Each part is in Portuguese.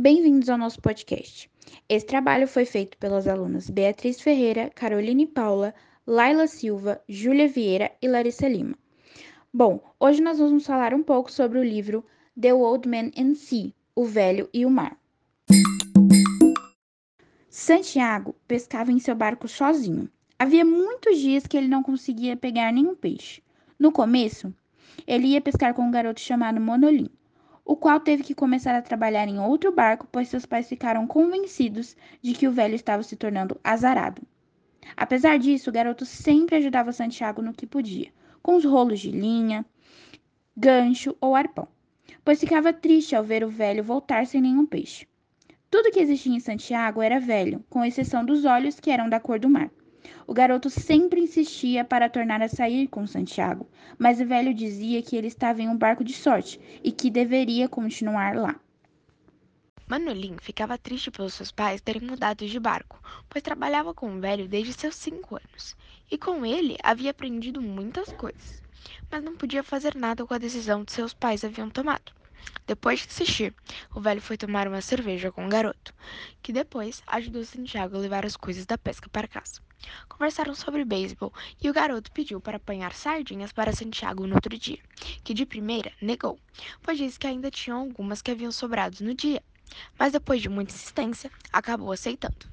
Bem-vindos ao nosso podcast. Esse trabalho foi feito pelas alunas Beatriz Ferreira, Caroline Paula, Laila Silva, Júlia Vieira e Larissa Lima. Bom, hoje nós vamos falar um pouco sobre o livro The Old Man and Sea, O Velho e o Mar. Santiago pescava em seu barco sozinho. Havia muitos dias que ele não conseguia pegar nenhum peixe. No começo, ele ia pescar com um garoto chamado Monolim o qual teve que começar a trabalhar em outro barco, pois seus pais ficaram convencidos de que o velho estava se tornando azarado. Apesar disso, o garoto sempre ajudava Santiago no que podia, com os rolos de linha, gancho ou arpão, pois ficava triste ao ver o velho voltar sem nenhum peixe. Tudo que existia em Santiago era velho, com exceção dos olhos que eram da cor do mar. O garoto sempre insistia para tornar a sair com Santiago, mas o velho dizia que ele estava em um barco de sorte e que deveria continuar lá. Manolim ficava triste pelos seus pais terem mudado de barco, pois trabalhava com o velho desde seus cinco anos, e com ele havia aprendido muitas coisas, mas não podia fazer nada com a decisão que seus pais haviam tomado. Depois de insistir, o velho foi tomar uma cerveja com o garoto, que depois ajudou Santiago a levar as coisas da pesca para casa. Conversaram sobre beisebol e o garoto pediu para apanhar sardinhas para Santiago no outro dia, que de primeira negou, pois disse que ainda tinham algumas que haviam sobrado no dia, mas depois de muita insistência, acabou aceitando.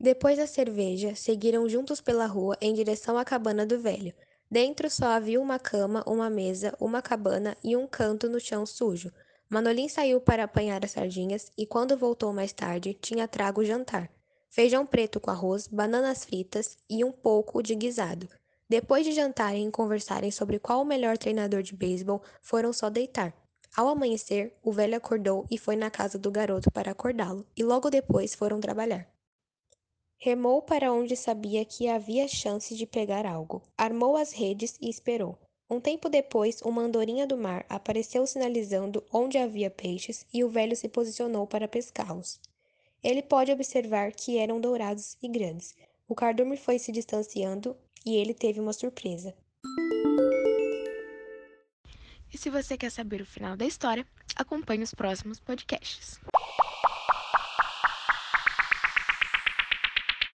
Depois da cerveja, seguiram juntos pela rua em direção à cabana do velho. Dentro só havia uma cama, uma mesa, uma cabana e um canto no chão sujo. Manolim saiu para apanhar as sardinhas e, quando voltou mais tarde, tinha trago o jantar feijão preto com arroz, bananas fritas e um pouco de guisado. Depois de jantarem e conversarem sobre qual o melhor treinador de beisebol, foram só deitar. Ao amanhecer, o velho acordou e foi na casa do garoto para acordá-lo, e logo depois foram trabalhar. Remou para onde sabia que havia chance de pegar algo. Armou as redes e esperou. Um tempo depois, uma andorinha do mar apareceu sinalizando onde havia peixes e o velho se posicionou para pescá-los. Ele pode observar que eram dourados e grandes. O cardume foi se distanciando e ele teve uma surpresa. E se você quer saber o final da história, acompanhe os próximos podcasts.